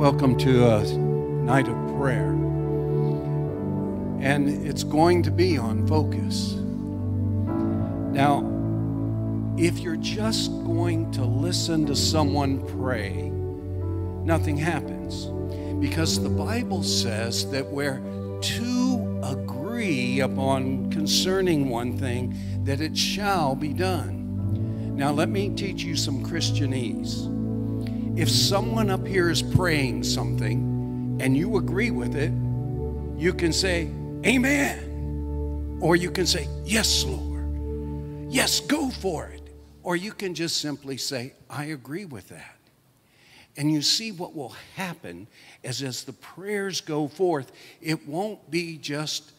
Welcome to a night of prayer. And it's going to be on focus. Now, if you're just going to listen to someone pray, nothing happens. Because the Bible says that where two agree upon concerning one thing, that it shall be done. Now, let me teach you some Christianese. If someone up here is praying something and you agree with it, you can say, Amen. Or you can say, Yes, Lord. Yes, go for it. Or you can just simply say, I agree with that. And you see what will happen as as the prayers go forth, it won't be just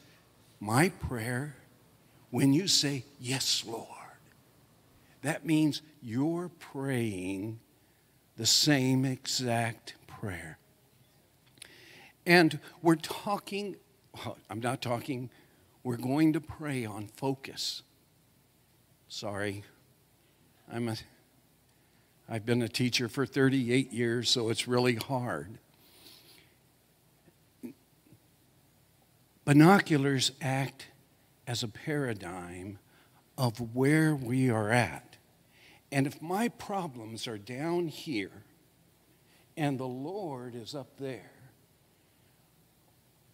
my prayer when you say, Yes, Lord. That means you're praying the same exact prayer. And we're talking, I'm not talking, we're going to pray on focus. Sorry, I'm a, I've been a teacher for 38 years, so it's really hard. Binoculars act as a paradigm of where we are at. And if my problems are down here and the Lord is up there,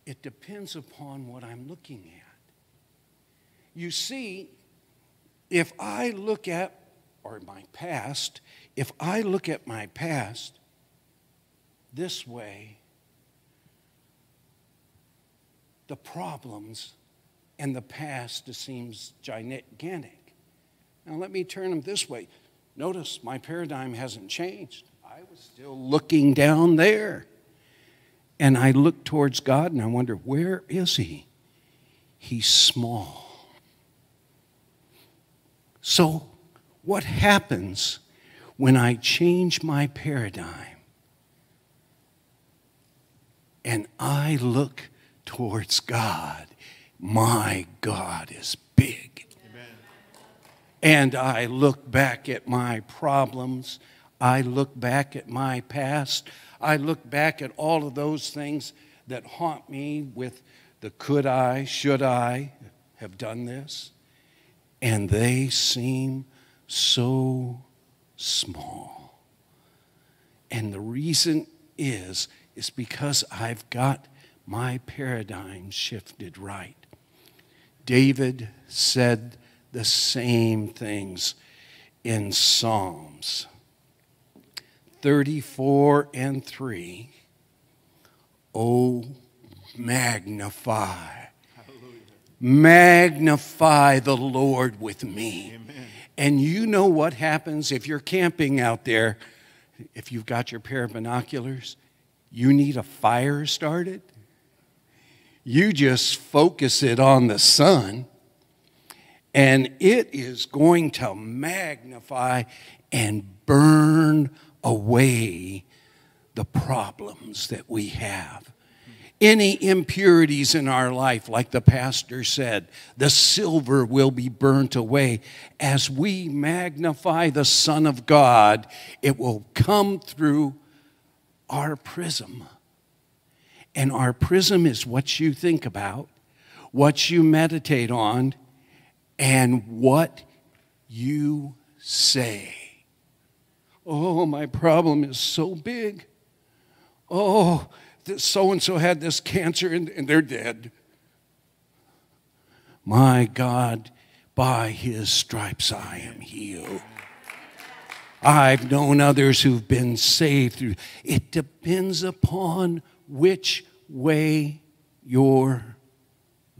it depends upon what I'm looking at. You see, if I look at, or my past, if I look at my past this way, the problems and the past seems gigantic. Now let me turn them this way. Notice my paradigm hasn't changed. I was still looking down there. And I look towards God and I wonder, where is He? He's small. So, what happens when I change my paradigm and I look towards God? My God is big and I look back at my problems, I look back at my past, I look back at all of those things that haunt me with the could I, should I have done this, and they seem so small. And the reason is, is because I've got my paradigm shifted right. David said, the same things in Psalms 34 and 3. Oh, magnify. Magnify the Lord with me. Amen. And you know what happens if you're camping out there, if you've got your pair of binoculars, you need a fire started. You just focus it on the sun and it is going to magnify and burn away the problems that we have. Any impurities in our life, like the pastor said, the silver will be burnt away. As we magnify the Son of God, it will come through our prism. And our prism is what you think about, what you meditate on, and what you say. Oh, my problem is so big. Oh, so and so had this cancer and, and they're dead. My God, by his stripes I am healed. I've known others who've been saved through. It depends upon which way you're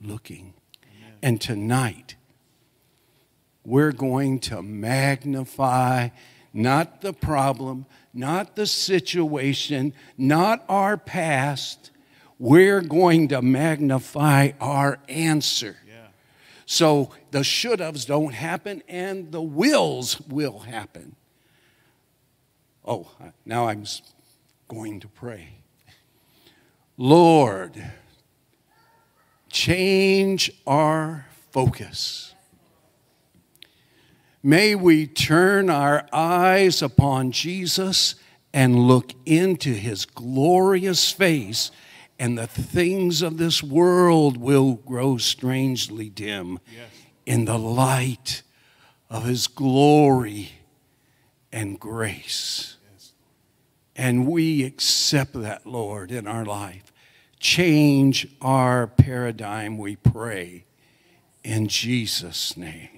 looking. Amen. And tonight, we're going to magnify not the problem, not the situation, not our past. We're going to magnify our answer. Yeah. So the should haves don't happen and the wills will happen. Oh, now I'm going to pray. Lord, change our focus. May we turn our eyes upon Jesus and look into his glorious face, and the things of this world will grow strangely dim yes. in the light of his glory and grace. Yes. And we accept that, Lord, in our life. Change our paradigm, we pray, in Jesus' name.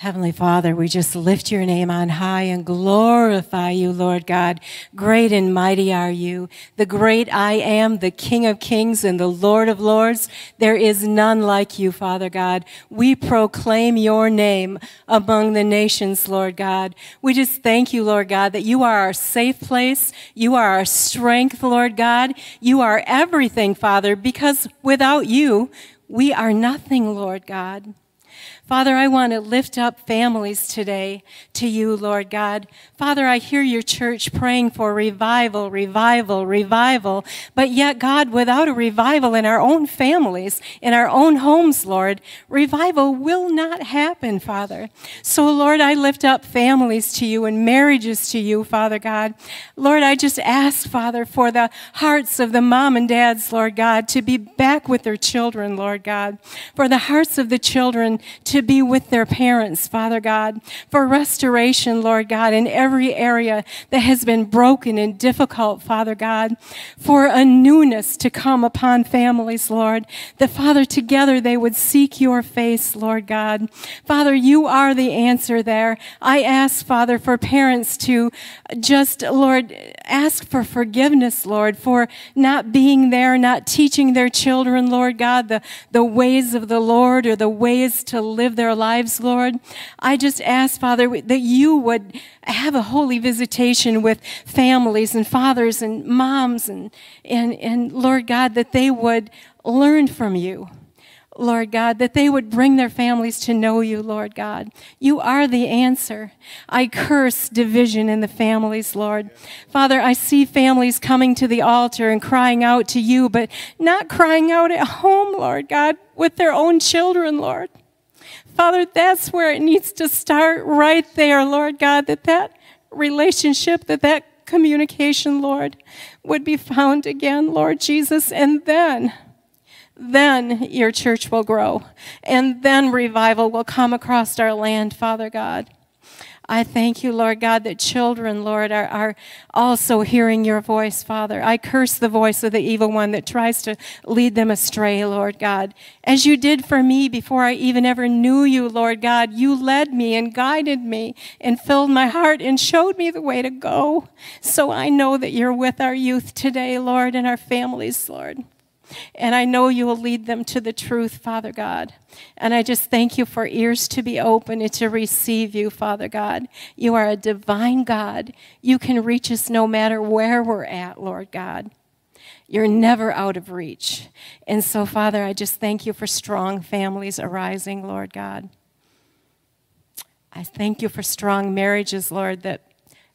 Heavenly Father, we just lift your name on high and glorify you, Lord God. Great and mighty are you, the great I am, the King of kings and the Lord of lords. There is none like you, Father God. We proclaim your name among the nations, Lord God. We just thank you, Lord God, that you are our safe place. You are our strength, Lord God. You are everything, Father, because without you, we are nothing, Lord God. Father, I want to lift up families today to you, Lord God. Father, I hear your church praying for revival, revival, revival. But yet, God, without a revival in our own families, in our own homes, Lord, revival will not happen, Father. So, Lord, I lift up families to you and marriages to you, Father God. Lord, I just ask, Father, for the hearts of the mom and dads, Lord God, to be back with their children, Lord God. For the hearts of the children to to be with their parents, Father God, for restoration, Lord God, in every area that has been broken and difficult, Father God, for a newness to come upon families, Lord, that, Father, together they would seek your face, Lord God. Father, you are the answer there. I ask, Father, for parents to just, Lord, ask for forgiveness, Lord, for not being there, not teaching their children, Lord God, the, the ways of the Lord or the ways to live live their lives, Lord. I just ask, Father, that you would have a holy visitation with families and fathers and moms and, and, and Lord God, that they would learn from you. Lord God, that they would bring their families to know you, Lord God. You are the answer. I curse division in the families, Lord. Father, I see families coming to the altar and crying out to you, but not crying out at home, Lord God, with their own children, Lord. Father, that's where it needs to start right there, Lord God, that that relationship, that that communication, Lord, would be found again, Lord Jesus, and then then your church will grow. And then revival will come across our land, Father God. I thank you, Lord God, that children, Lord, are, are also hearing your voice, Father. I curse the voice of the evil one that tries to lead them astray, Lord God. As you did for me before I even ever knew you, Lord God, you led me and guided me and filled my heart and showed me the way to go. So I know that you're with our youth today, Lord, and our families, Lord. And I know you will lead them to the truth, Father God. And I just thank you for ears to be open and to receive you, Father God. You are a divine God. You can reach us no matter where we're at, Lord God. You're never out of reach. And so, Father, I just thank you for strong families arising, Lord God. I thank you for strong marriages, Lord, that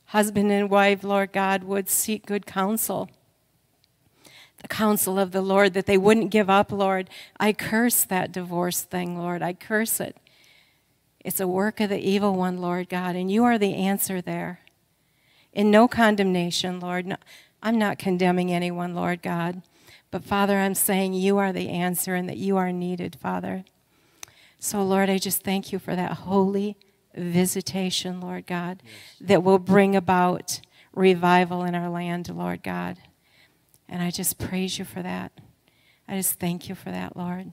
husband and wife, Lord God, would seek good counsel the counsel of the Lord, that they wouldn't give up, Lord. I curse that divorce thing, Lord. I curse it. It's a work of the evil one, Lord God, and you are the answer there. In no condemnation, Lord. No, I'm not condemning anyone, Lord God. But Father, I'm saying you are the answer and that you are needed, Father. So, Lord, I just thank you for that holy visitation, Lord God, yes. that will bring about revival in our land, Lord God. And I just praise you for that. I just thank you for that, Lord.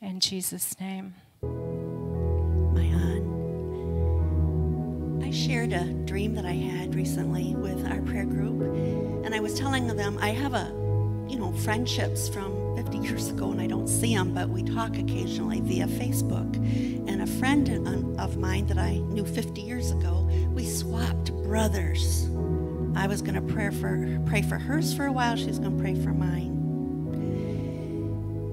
In Jesus' name. I shared a dream that I had recently with our prayer group, and I was telling them I have a, you know, friendships from 50 years ago, and I don't see them, but we talk occasionally via Facebook. And a friend of mine that I knew 50 years ago, we swapped brothers I was going to pray for pray for hers for a while. She was going to pray for mine.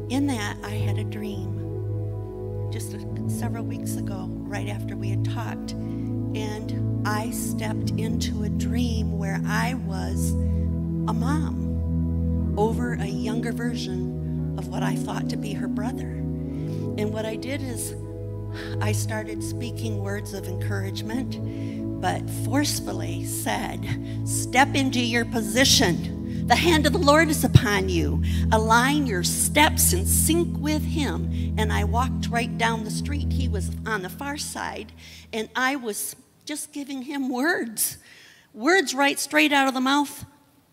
In that, I had a dream just a, several weeks ago, right after we had talked, and I stepped into a dream where I was a mom over a younger version of what I thought to be her brother. And what I did is I started speaking words of encouragement, but forcefully said, Step into your position. The hand of the Lord is upon you. Align your steps and sync with Him. And I walked right down the street. He was on the far side, and I was just giving him words. Words right straight out of the mouth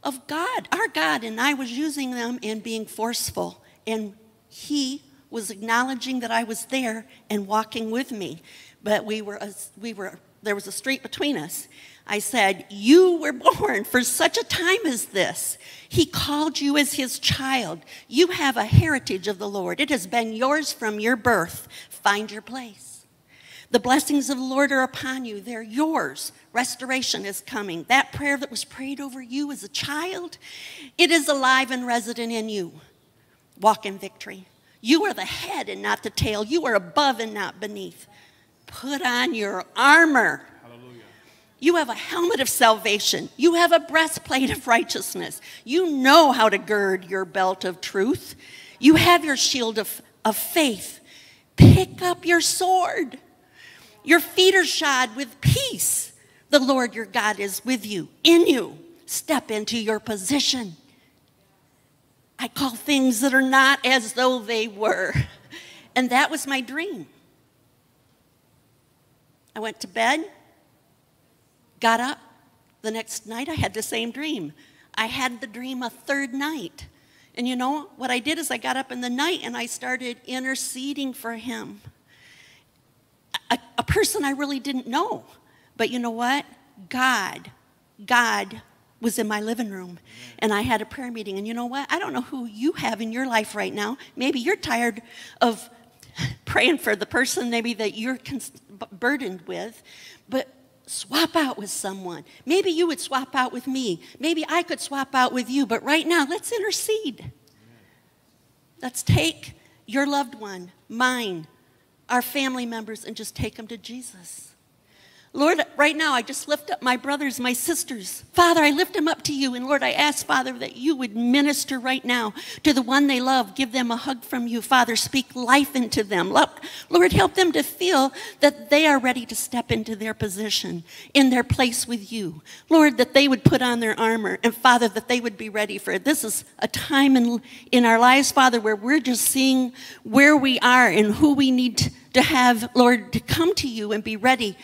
of God, our God. And I was using them and being forceful. And he was acknowledging that I was there and walking with me. But we were, we were, there was a street between us. I said, You were born for such a time as this. He called you as his child. You have a heritage of the Lord. It has been yours from your birth. Find your place. The blessings of the Lord are upon you. They're yours. Restoration is coming. That prayer that was prayed over you as a child, it is alive and resident in you. Walk in victory. You are the head and not the tail. You are above and not beneath. Put on your armor. Hallelujah. You have a helmet of salvation. You have a breastplate of righteousness. You know how to gird your belt of truth. You have your shield of, of faith. Pick up your sword. Your feet are shod with peace. The Lord your God is with you, in you. Step into your position. I call things that are not as though they were. And that was my dream. I went to bed, got up. The next night, I had the same dream. I had the dream a third night. And you know, what I did is I got up in the night and I started interceding for him. A, a person I really didn't know. But you know what? God, God was in my living room and I had a prayer meeting. And you know what? I don't know who you have in your life right now. Maybe you're tired of praying for the person maybe that you're burdened with, but swap out with someone. Maybe you would swap out with me. Maybe I could swap out with you. But right now, let's intercede. Let's take your loved one, mine, our family members, and just take them to Jesus. Lord, right now I just lift up my brothers, my sisters. Father, I lift them up to you. And Lord, I ask, Father, that you would minister right now to the one they love. Give them a hug from you. Father, speak life into them. Lord, help them to feel that they are ready to step into their position, in their place with you. Lord, that they would put on their armor. And Father, that they would be ready for it. This is a time in, in our lives, Father, where we're just seeing where we are and who we need to have, Lord, to come to you and be ready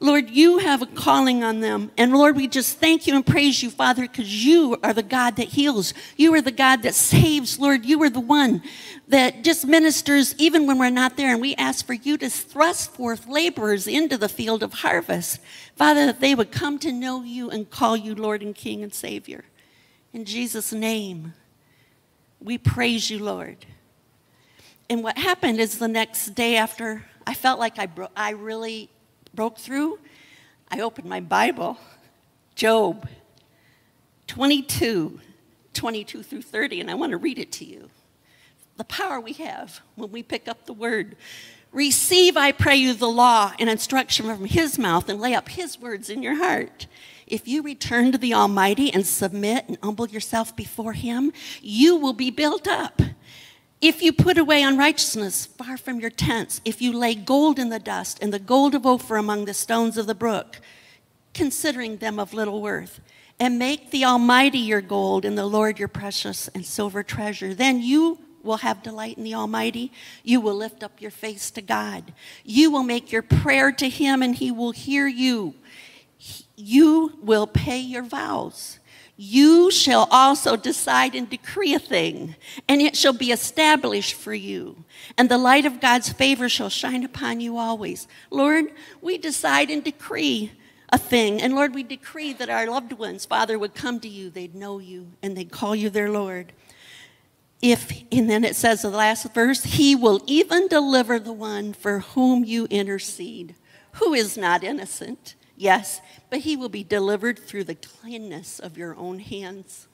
Lord, you have a calling on them. And Lord, we just thank you and praise you, Father, because you are the God that heals. You are the God that saves. Lord, you are the one that just ministers even when we're not there. And we ask for you to thrust forth laborers into the field of harvest. Father, that they would come to know you and call you Lord and King and Savior. In Jesus' name, we praise you, Lord. And what happened is the next day after I felt like I, bro- I really broke through, I opened my Bible, Job 22, 22 through 30, and I want to read it to you. The power we have when we pick up the word. Receive, I pray you, the law and instruction from his mouth and lay up his words in your heart. If you return to the Almighty and submit and humble yourself before him, you will be built up. If you put away unrighteousness far from your tents, if you lay gold in the dust and the gold of Ophir among the stones of the brook, considering them of little worth, and make the Almighty your gold and the Lord your precious and silver treasure, then you will have delight in the Almighty. You will lift up your face to God. You will make your prayer to Him and He will hear you. You will pay your vows you shall also decide and decree a thing, and it shall be established for you. And the light of God's favor shall shine upon you always. Lord, we decide and decree a thing. And Lord, we decree that our loved ones, Father, would come to you, they'd know you, and they'd call you their Lord. If, and then it says the last verse, He will even deliver the one for whom you intercede, who is not innocent. Yes, but he will be delivered through the cleanness of your own hands.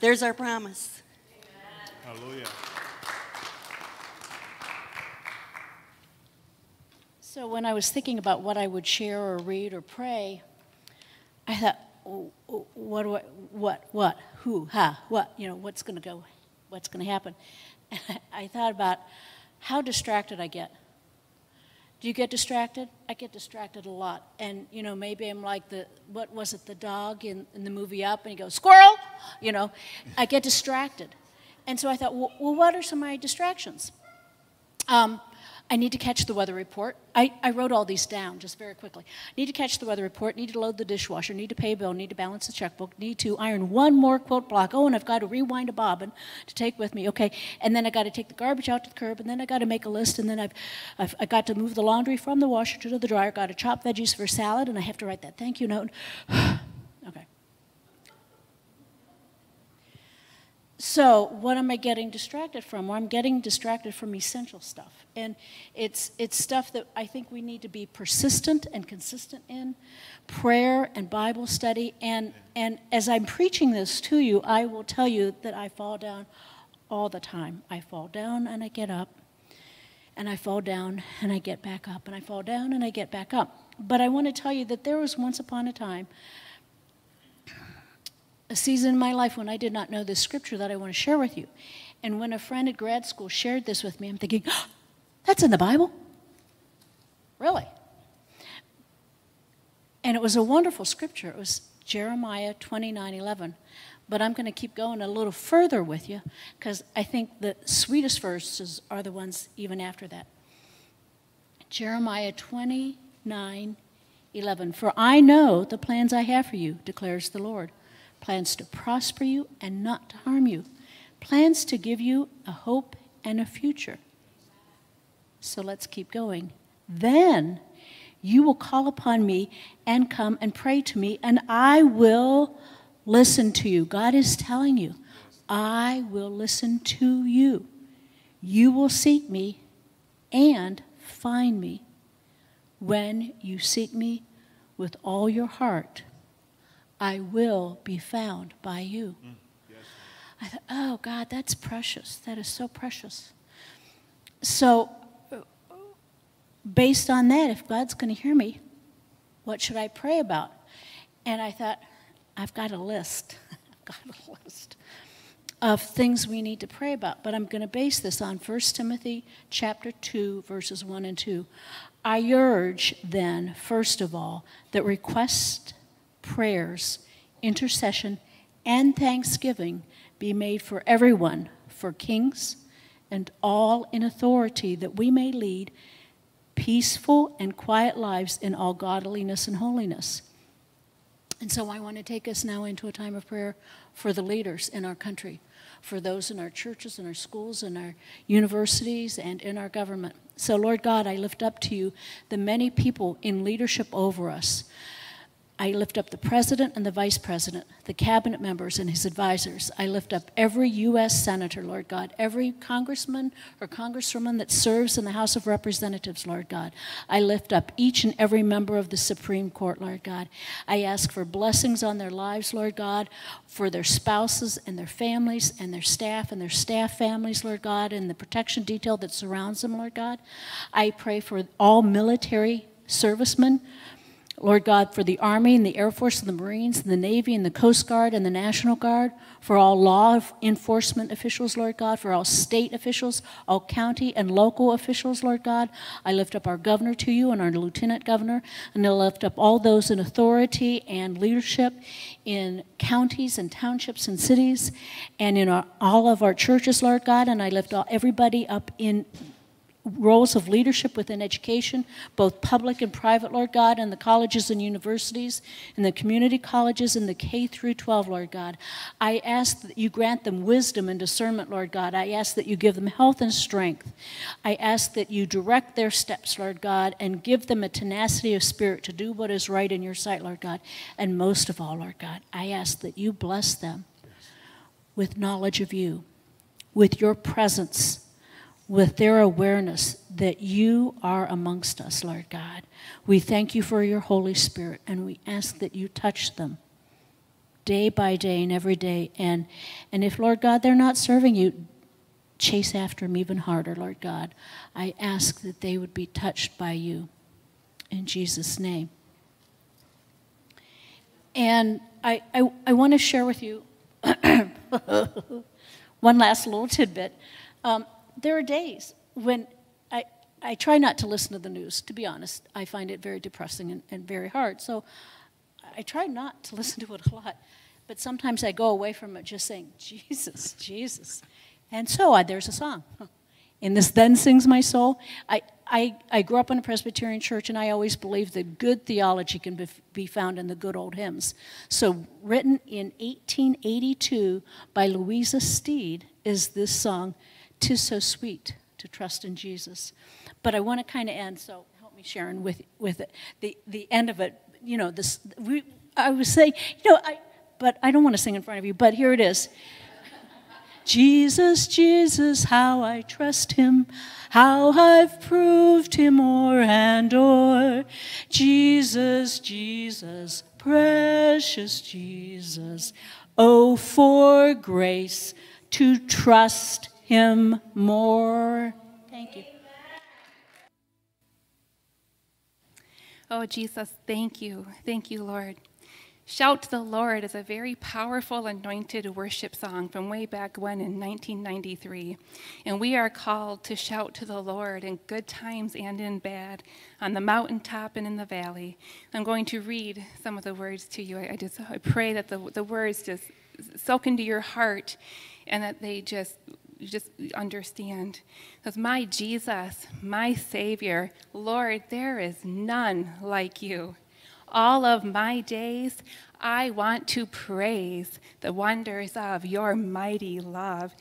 There's our promise. Hallelujah. So, when I was thinking about what I would share or read or pray, I thought, oh, oh, what, do I, what, what, who, how, what, you know, what's going to go, what's going to happen? I thought about how distracted I get. Do you get distracted? I get distracted a lot. And, you know, maybe I'm like the, what was it, the dog in, in the movie Up, and he goes, squirrel! You know, I get distracted. And so I thought, well, well what are some of my distractions? Um, I need to catch the weather report. I, I wrote all these down just very quickly. Need to catch the weather report, need to load the dishwasher, need to pay a bill, need to balance the checkbook, need to iron one more quote block. Oh, and I've got to rewind a bobbin to take with me. Okay, and then I got to take the garbage out to the curb, and then I got to make a list, and then I've, I've I got to move the laundry from the washer to the dryer, got to chop veggies for salad, and I have to write that thank you note. So, what am I getting distracted from? Well, I'm getting distracted from essential stuff. And it's, it's stuff that I think we need to be persistent and consistent in prayer and Bible study. And, and as I'm preaching this to you, I will tell you that I fall down all the time. I fall down and I get up, and I fall down and I get back up, and I fall down and I get back up. But I want to tell you that there was once upon a time a season in my life when I did not know this scripture that I want to share with you. And when a friend at grad school shared this with me, I'm thinking, oh, that's in the Bible? Really? And it was a wonderful scripture. It was Jeremiah 29 11. But I'm going to keep going a little further with you because I think the sweetest verses are the ones even after that. Jeremiah 29 11. For I know the plans I have for you, declares the Lord plans to prosper you and not to harm you, plans to give you a hope and a future. So let's keep going. Then you will call upon me and come and pray to me, and I will listen to you. God is telling you, I will listen to you. You will seek me and find me when you seek me with all your heart I will be found by you. Mm, yes. I thought, oh, God, that's precious. That is so precious. So, based on that, if God's going to hear me, what should I pray about? And I thought, I've got a list. I've got a list of things we need to pray about. But I'm going to base this on 1 Timothy chapter 2, verses 1 and 2. I urge then, first of all, that request prayers, intercession, and thanksgiving be made for everyone, for kings and all in authority, that we may lead peaceful and quiet lives in all godliness and holiness. And so I want to take us now into a time of prayer for the leaders in our country, for those in our churches, in our schools, in our universities, and in our government. So, Lord God, I lift up to you the many people in leadership over us I lift up the president and the vice president, the cabinet members and his advisors. I lift up every U.S. senator, Lord God, every congressman or congresswoman that serves in the House of Representatives, Lord God. I lift up each and every member of the Supreme Court, Lord God. I ask for blessings on their lives, Lord God, for their spouses and their families and their staff and their staff families, Lord God, and the protection detail that surrounds them, Lord God. I pray for all military servicemen Lord God, for the Army and the Air Force and the Marines and the Navy and the Coast Guard and the National Guard, for all law enforcement officials, Lord God, for all state officials, all county and local officials, Lord God. I lift up our governor to you and our lieutenant governor, and I lift up all those in authority and leadership in counties and townships and cities and in our, all of our churches, Lord God, and I lift all, everybody up in roles of leadership within education, both public and private, Lord God, and the colleges and universities, and the community colleges, and the K through 12, Lord God. I ask that you grant them wisdom and discernment, Lord God. I ask that you give them health and strength. I ask that you direct their steps, Lord God, and give them a tenacity of spirit to do what is right in your sight, Lord God. And most of all, Lord God, I ask that you bless them with knowledge of you, with your presence with their awareness that you are amongst us, Lord God. We thank you for your Holy Spirit and we ask that you touch them day by day and every day. And, and if, Lord God, they're not serving you, chase after them even harder, Lord God. I ask that they would be touched by you. In Jesus' name. And I, I, I want to share with you one last little tidbit. Um, there are days when I, I try not to listen to the news, to be honest. I find it very depressing and, and very hard. So I try not to listen to it a lot. But sometimes I go away from it just saying, Jesus, Jesus. And so I, there's a song. In this then sings my soul. I, I, I grew up in a Presbyterian church, and I always believed that good theology can be, be found in the good old hymns. So, written in 1882 by Louisa Stead is this song, Tis So Sweet to Trust in Jesus. But I want to kind of end, so help me, Sharon, with, with it. The, the end of it, you know, this, we, I was saying, you know, I, but I don't want to sing in front of you, but here it is. Jesus, Jesus, how I trust him, how I've proved him o'er and o'er. Jesus, Jesus, precious Jesus, oh, for grace to trust him more. Thank you. Oh, Jesus, thank you. Thank you, Lord. Shout to the Lord is a very powerful anointed worship song from way back when in 1993. And we are called to shout to the Lord in good times and in bad, on the mountaintop and in the valley. I'm going to read some of the words to you. I, just I pray that the, the words just soak into your heart and that they just just understand. Because my Jesus, my Savior, Lord, there is none like you all of my days, I want to praise the wonders of your mighty love.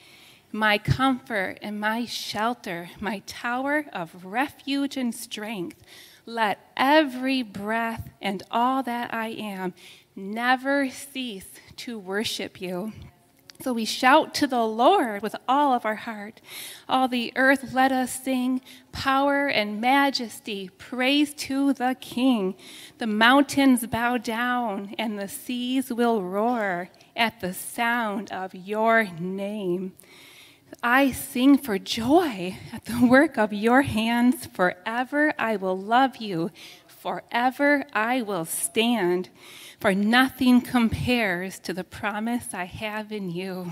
My comfort and my shelter, my tower of refuge and strength. Let every breath and all that I am never cease to worship you. So we shout to the Lord with all of our heart. All the earth let us sing power and majesty, praise to the King. The mountains bow down and the seas will roar at the sound of your name. I sing for joy at the work of your hands. Forever I will love you. Forever I will stand for nothing compares to the promise I have in you.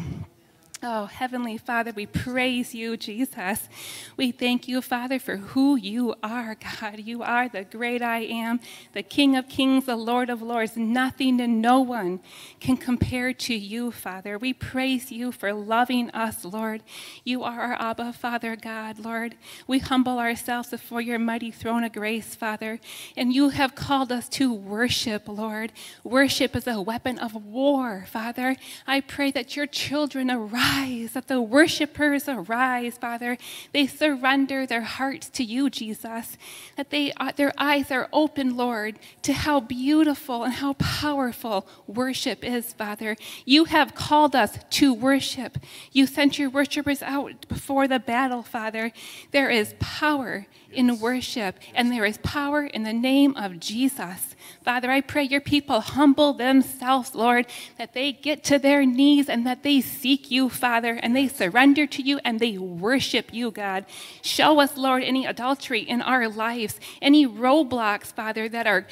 Oh, Heavenly Father, we praise you, Jesus. We thank you, Father, for who you are, God. You are the great I am, the King of kings, the Lord of lords. Nothing and no one can compare to you, Father. We praise you for loving us, Lord. You are our Abba, Father God, Lord. We humble ourselves before your mighty throne of grace, Father, and you have called us to worship, Lord. Worship is a weapon of war, Father. I pray that your children arise arise, that the worshipers arise, Father. They surrender their hearts to you, Jesus, that they, uh, their eyes are open, Lord, to how beautiful and how powerful worship is, Father. You have called us to worship. You sent your worshipers out before the battle, Father. There is power in worship, and there is power in the name of Jesus. Father, I pray your people humble themselves, Lord, that they get to their knees and that they seek you, Father, and they surrender to you and they worship you, God. Show us, Lord, any adultery in our lives, any roadblocks, Father, that are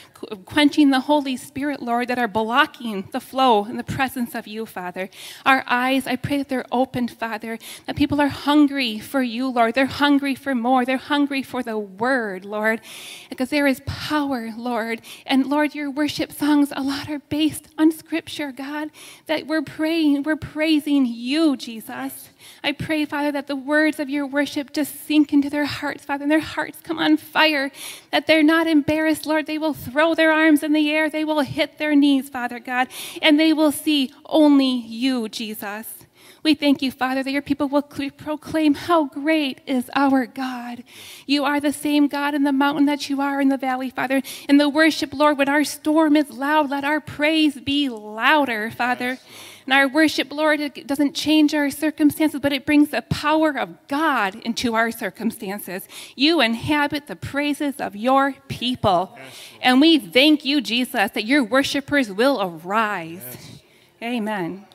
quenching the Holy Spirit, Lord, that are blocking the flow and the presence of you, Father. Our eyes, I pray that they're opened, Father, that people are hungry for you, Lord. They're hungry for more. They're hungry for the word, Lord, because there is power, Lord. And Lord, your worship songs, a lot are based on scripture, God, that we're praying, we're praising you, Jesus. I pray, Father, that the words of your worship just sink into their hearts, Father, and their hearts come on fire, that they're not embarrassed, Lord. They will throw their arms in the air, they will hit their knees, Father God, and they will see only you, Jesus. We thank you, Father, that your people will proclaim how great is our God. You are the same God in the mountain that you are in the valley, Father. In the worship, Lord, when our storm is loud, let our praise be louder, Father. And our worship, Lord, it doesn't change our circumstances, but it brings the power of God into our circumstances. You inhabit the praises of your people. And we thank you, Jesus, that your worshipers will arise. Yes. Amen.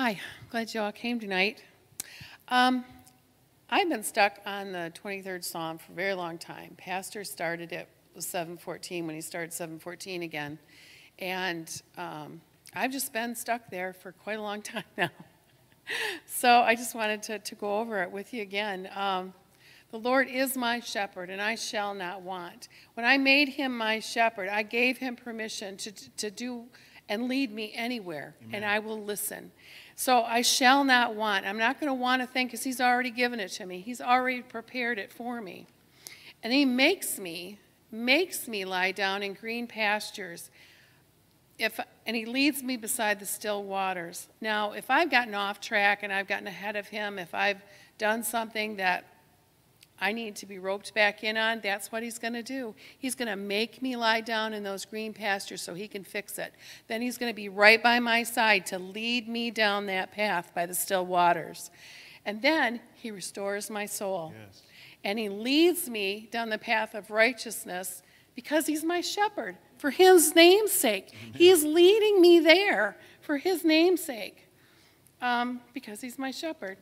Hi, glad you all came tonight. Um, I've been stuck on the 23rd Psalm for a very long time. Pastor started it with 714 when he started 714 again. And um, I've just been stuck there for quite a long time now. so I just wanted to, to go over it with you again. Um, the Lord is my shepherd, and I shall not want. When I made him my shepherd, I gave him permission to, to do and lead me anywhere, Amen. and I will listen. So I shall not want. I'm not going to want a thing because he's already given it to me. He's already prepared it for me. And he makes me, makes me lie down in green pastures. If, and he leads me beside the still waters. Now, if I've gotten off track and I've gotten ahead of him, if I've done something that I need to be roped back in on, that's what he's going to do. He's going to make me lie down in those green pastures so he can fix it. Then he's going to be right by my side to lead me down that path by the still waters. And then he restores my soul. Yes. And he leads me down the path of righteousness because he's my shepherd for his name's sake. He's leading me there for his name's sake um, because he's my shepherd.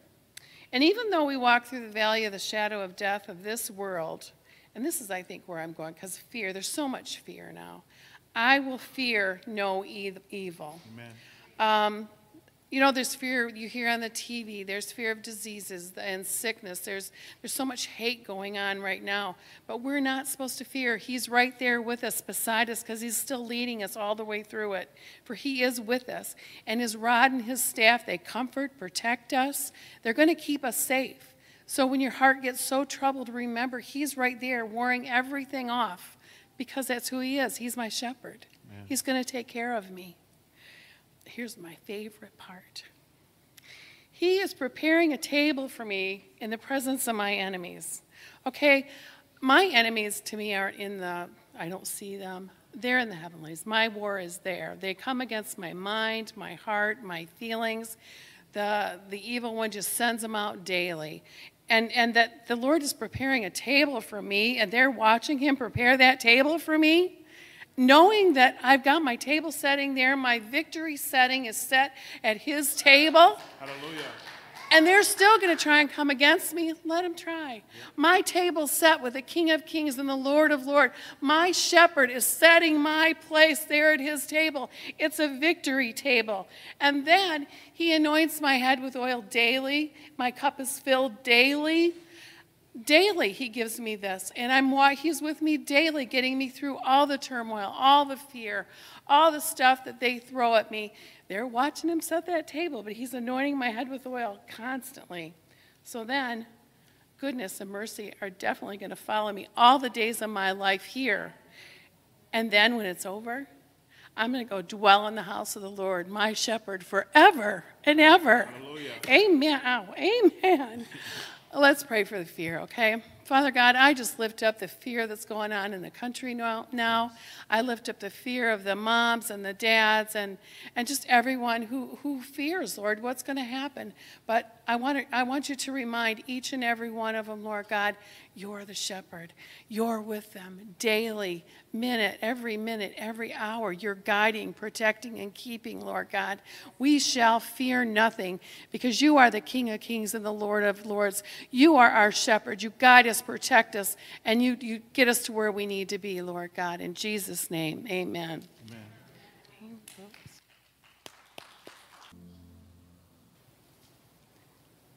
And even though we walk through the valley of the shadow of death of this world, and this is, I think, where I'm going, because fear, there's so much fear now. I will fear no evil. Amen. Um, you know, there's fear you hear on the TV. There's fear of diseases and sickness. There's, there's so much hate going on right now. But we're not supposed to fear. He's right there with us, beside us, because He's still leading us all the way through it. For He is with us. And His rod and His staff, they comfort, protect us. They're going to keep us safe. So when your heart gets so troubled, remember He's right there, warring everything off, because that's who He is. He's my shepherd. He's going to take care of me here's my favorite part. He is preparing a table for me in the presence of my enemies. Okay, my enemies to me are in the, I don't see them. They're in the heavenlies. My war is there. They come against my mind, my heart, my feelings. The, the evil one just sends them out daily. And, and that the Lord is preparing a table for me, and they're watching Him prepare that table for me knowing that I've got my table setting there, my victory setting is set at his table. Hallelujah. And they're still going to try and come against me. Let them try. My table's set with the King of Kings and the Lord of Lords. My shepherd is setting my place there at his table. It's a victory table. And then he anoints my head with oil daily. My cup is filled daily. Daily, he gives me this, and I'm why he's with me daily, getting me through all the turmoil, all the fear, all the stuff that they throw at me. They're watching him set that table, but he's anointing my head with oil constantly. So then, goodness and mercy are definitely going to follow me all the days of my life here. And then when it's over, I'm going to go dwell in the house of the Lord, my shepherd, forever and ever. Hallelujah. Amen. Oh, amen. Let's pray for the fear, okay? Father God, I just lift up the fear that's going on in the country now. now. I lift up the fear of the moms and the dads and, and just everyone who, who fears, Lord, what's going to happen. But I want, to, I want you to remind each and every one of them, Lord God, you're the shepherd. You're with them daily, minute, every minute, every hour. You're guiding, protecting, and keeping, Lord God. We shall fear nothing because you are the King of kings and the Lord of lords. You are our shepherd. You guide us, protect us, and you, you get us to where we need to be, Lord God. In Jesus' name, amen. amen.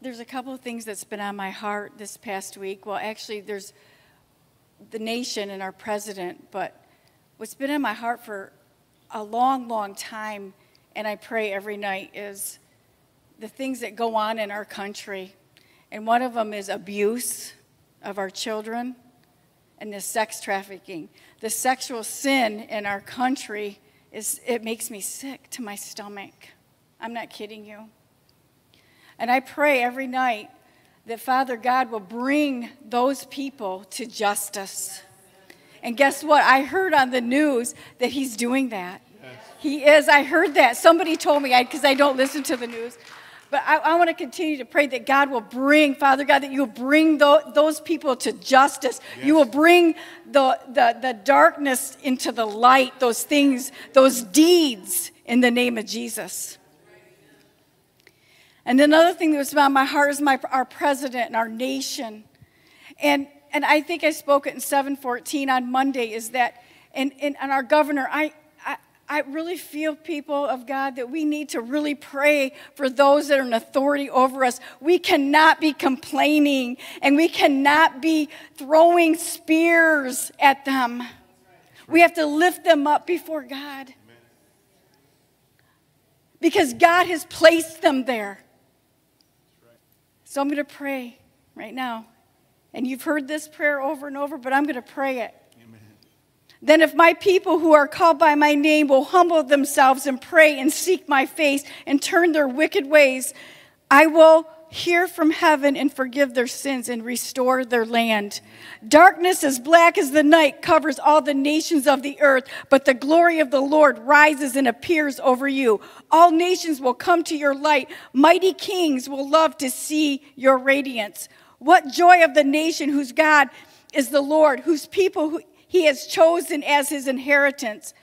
There's a couple of things that's been on my heart this past week. Well, actually, there's the nation and our president, but what's been in my heart for a long, long time, and I pray every night, is the things that go on in our country. And one of them is abuse of our children and the sex trafficking. The sexual sin in our country is it makes me sick to my stomach. I'm not kidding you. And I pray every night that Father God will bring those people to justice. And guess what? I heard on the news that he's doing that. Yes. He is. I heard that. Somebody told me, because I, I, don't listen to the news. But I, I want to continue to pray that God will bring, Father God, that you will bring the, those people to justice. Yes. You will bring the, the, the darkness into the light, those things, those deeds in the name of Jesus. And another thing that was about my heart is my, our president and our nation. And, and I think I spoke it in 714 on Monday is that, and, and, and our governor, I, I, I really feel, people of God, that we need to really pray for those that are in authority over us. We cannot be complaining and we cannot be throwing spears at them. We have to lift them up before God because God has placed them there. So I'm going to pray right now. And you've heard this prayer over and over, but I'm going to pray it. Amen. Then, if my people who are called by my name will humble themselves and pray and seek my face and turn their wicked ways, I will hear from heaven and forgive their sins and restore their land. Darkness as black as the night covers all the nations of the earth, but the glory of the Lord rises and appears over you. All nations will come to your light. Mighty kings will love to see your radiance. What joy of the nation whose God is the Lord, whose people he has chosen as his inheritance.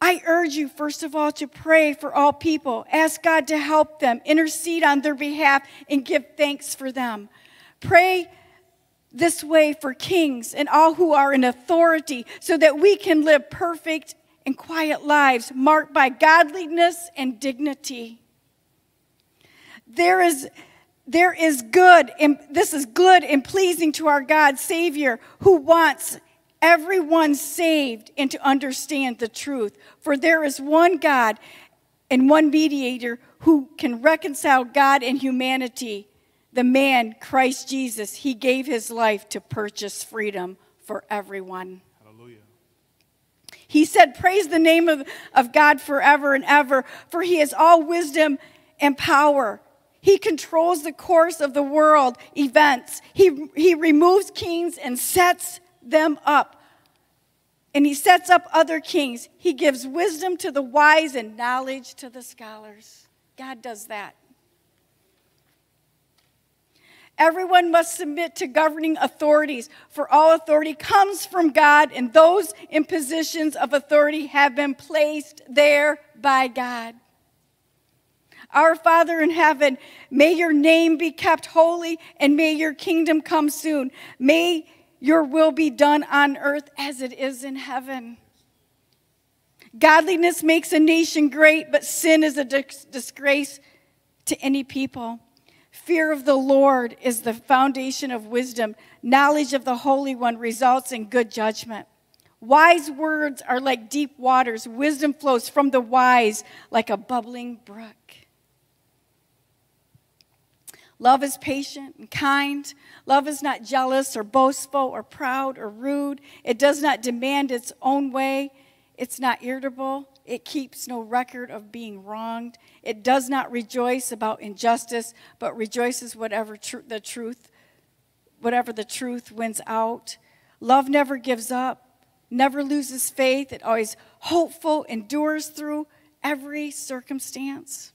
I urge you, first of all, to pray for all people. Ask God to help them, intercede on their behalf, and give thanks for them. Pray this way for kings and all who are in authority so that we can live perfect and quiet lives marked by godliness and dignity. There is there is good and this is good and pleasing to our God Savior who wants everyone saved and to understand the truth. For there is one God and one mediator who can reconcile God and humanity, the man, Christ Jesus. He gave his life to purchase freedom for everyone. Hallelujah. He said, Praise the name of, of God forever and ever, for he has all wisdom and power. He controls the course of the world events. He, he removes kings and sets them up. And he sets up other kings. He gives wisdom to the wise and knowledge to the scholars. God does that. Everyone must submit to governing authorities, for all authority comes from God, and those in positions of authority have been placed there by God. Our Father in heaven, may your name be kept holy, and may your kingdom come soon. May your will be done on earth as it is in heaven. Godliness makes a nation great, but sin is a disgrace to any people. Fear of the Lord is the foundation of wisdom. Knowledge of the Holy One results in good judgment. Wise words are like deep waters. Wisdom flows from the wise like a bubbling brook. Love is patient and kind. Love is not jealous or boastful or proud or rude. It does not demand its own way. It's not irritable. It keeps no record of being wronged. It does not rejoice about injustice, but rejoices whatever tr- the truth, whatever the truth wins out. Love never gives up, never loses faith. It always hopeful, endures through every circumstance.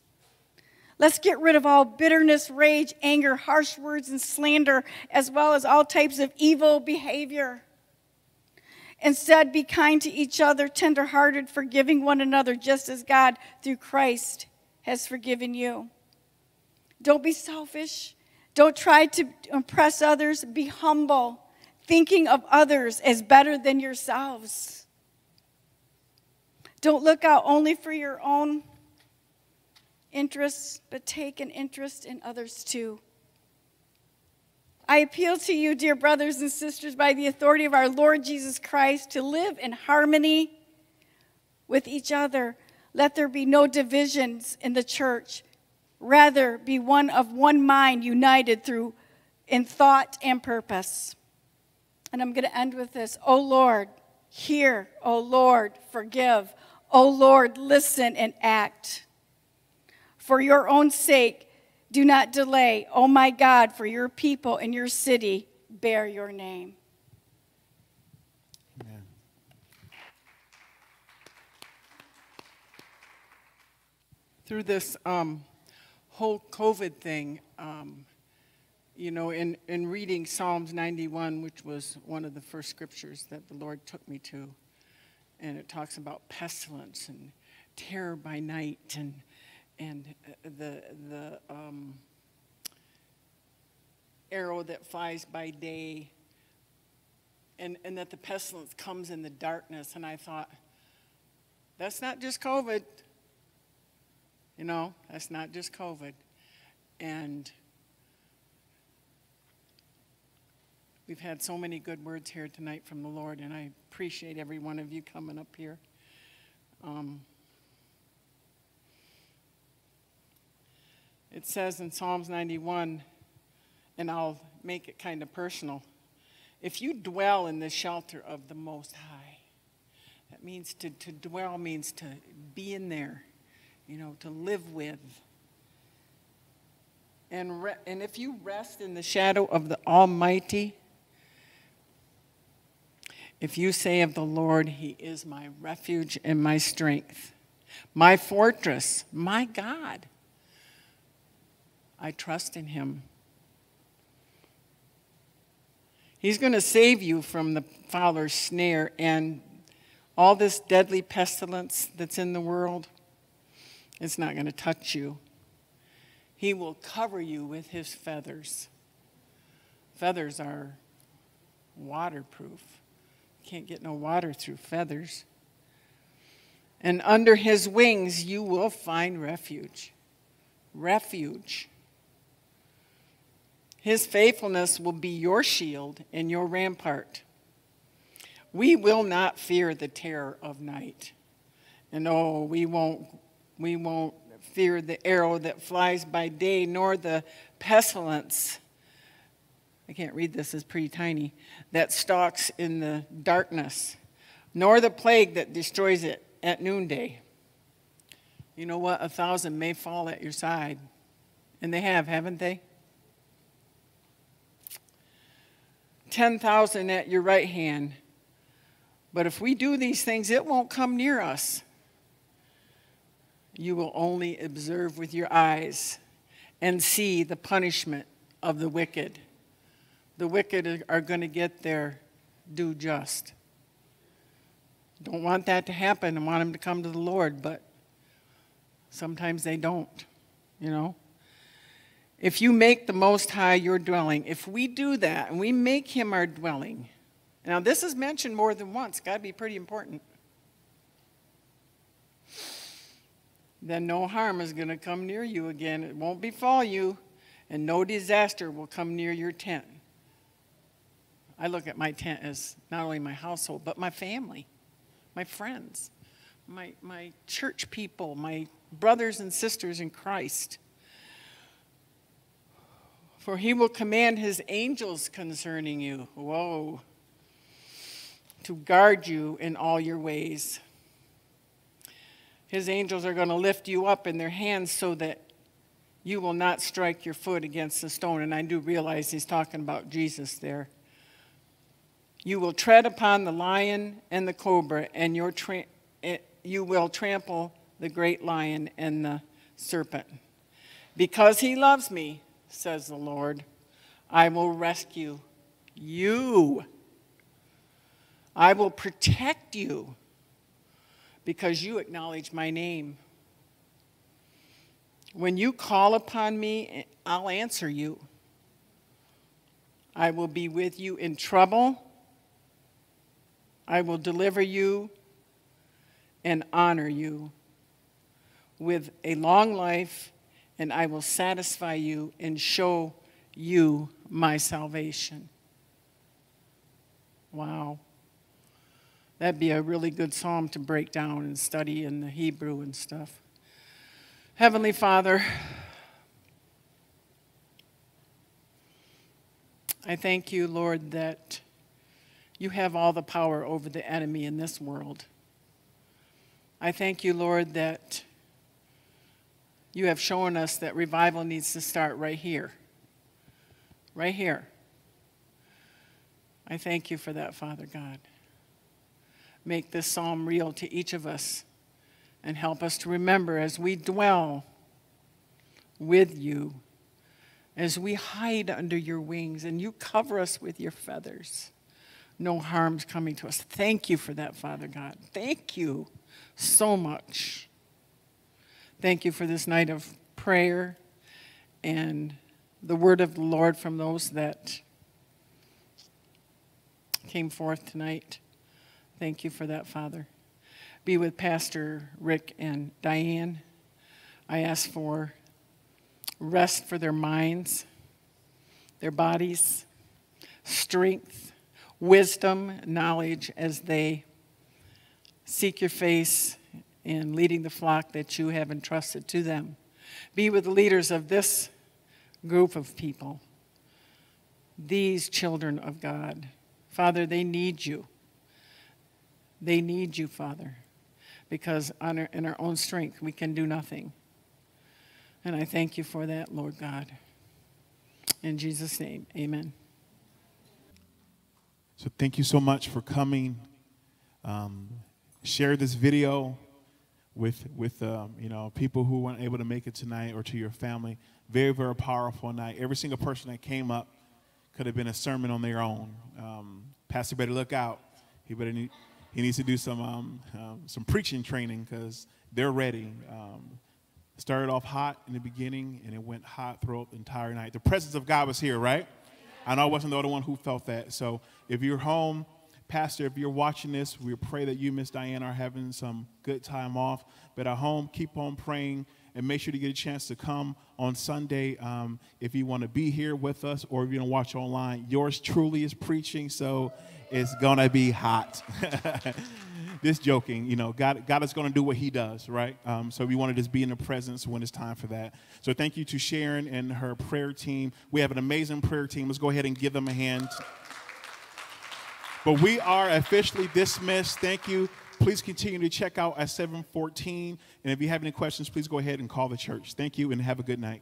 Let's get rid of all bitterness, rage, anger, harsh words, and slander, as well as all types of evil behavior. Instead, be kind to each other, tenderhearted, forgiving one another, just as God, through Christ, has forgiven you. Don't be selfish. Don't try to impress others. Be humble, thinking of others as better than yourselves. Don't look out only for your own interests, but take an interest in others too. I appeal to you, dear brothers and sisters, by the authority of our Lord Jesus Christ, to live in harmony with each other. Let there be no divisions in the church. Rather, be one of one mind, united through in thought and purpose. And I'm going to end with this. Oh Lord, hear. Oh Lord, forgive. Oh Lord, listen and act. For your own sake, do not delay. Oh my God, for your people and your city bear your name. Amen. Through this um, whole COVID thing, um, you know, in, in reading Psalms 91, which was one of the first scriptures that the Lord took me to, and it talks about pestilence and terror by night and and uh, the, the um, arrow that flies by day, and, and that the pestilence comes in the darkness. And I thought, That's not just COVID. You know, that's not just COVID. And we've had so many good words here tonight from the Lord, and I appreciate every one of you coming up here. Um, it says in Psalms 91, and I'll make it kind of personal if you dwell in the shelter of the Most High, that means to, to dwell means to be in there, you know, to live with. And, re- and if you rest in the shadow of the Almighty, if you say of the Lord, He is my refuge and my strength, my fortress, my God, I trust in Him. He's going to save you from the fowler's snare and all this deadly pestilence that's in the world. It's not going to touch you. He will cover you with his feathers. Feathers are waterproof. Can't get no water through feathers. And under his wings you will find refuge. Refuge. His faithfulness will be your shield and your rampart. We will not fear the terror of night. And oh, we won't, we won't fear the arrow that flies by day, nor the pestilence. I can't read this, it's pretty tiny. That stalks in the darkness, nor the plague that destroys it at noonday. You know what? A thousand may fall at your side. And they have, haven't they? 10,000 at your right hand. But if we do these things, it won't come near us. You will only observe with your eyes and see the punishment of the wicked. The wicked are going to get their due just. Don't want that to happen and want them to come to the Lord, but sometimes they don't, you know. If you make the Most High your dwelling, if we do that and we make him our dwelling, now this is mentioned more than once, got to be pretty important, then no harm is going to come near you again. It won't befall you, and no disaster will come near your tent. I look at my tent as not only my household, but my family, my friends, my, my church people, my brothers and sisters in Christ. For he will command his angels concerning you. Whoa. To guard you in all your ways. His angels are going to lift you up in their hands so that you will not strike your foot against the stone. And I do realize he's talking about Jesus there. You will tread upon the lion and the cobra, and your eh, you will trample the great lion and the serpent. Because he loves me, says the Lord. I will rescue you. I will protect you because you acknowledge my name. When you call upon me, I'll answer you. I will be with you in trouble. I will deliver you and honor you with a long life and I will satisfy you and show you my salvation. Wow. That'd be a really good psalm to break down and study in the Hebrew and stuff. Heavenly Father, I thank you, Lord, that you have all the power over the enemy in this world. I thank you, Lord, that you have shown us that revival needs to start right here. Right here. I thank you for that, Father God. Make this psalm real to each of us and help us to remember as we dwell with you, as we hide under your wings and you cover us with your feathers. No harm's coming to us. Thank you for that, Father God. Thank you so much. Thank you for this night of prayer and the word of the Lord from those that came forth tonight. Thank you for that, Father. Be with Pastor Rick and Diane. I ask for rest for their minds, their bodies, strength, wisdom, knowledge as they seek your face in leading the flock that you have entrusted to them. Be with the leaders of this group of people, these children of God. Father, they need you. They need you, Father, because our, in our own strength we can do nothing. And I thank you for that, Lord God. In Jesus' name, amen. So thank you so much for coming. Um, share this video with with um, you know people who weren't able to make it tonight or to your family. Very very powerful night. Every single person that came up could have been a sermon on their own. Um, Pastor better look out. He better need, he needs to do some um, um some preaching training because they're ready. Um, started off hot in the beginning and it went hot throughout the entire night. The presence of God was here, right? I know I wasn't the only one who felt that. So if you're home Pastor, if you're watching this, we pray that you, Miss Diane, are having some good time off. But at home, keep on praying and make sure to get a chance to come on Sunday um, if you want to be here with us or if you want to watch online. Yours truly is preaching, so it's going to be hot. this joking, you know, God, God is going to do what He does, right? Um, so we want to just be in the presence when it's time for that. So thank you to Sharon and her prayer team. We have an amazing prayer team. Let's go ahead and give them a hand. But we are officially dismissed. Thank you. Please continue to check out at 714. And if you have any questions, please go ahead and call the church. Thank you and have a good night.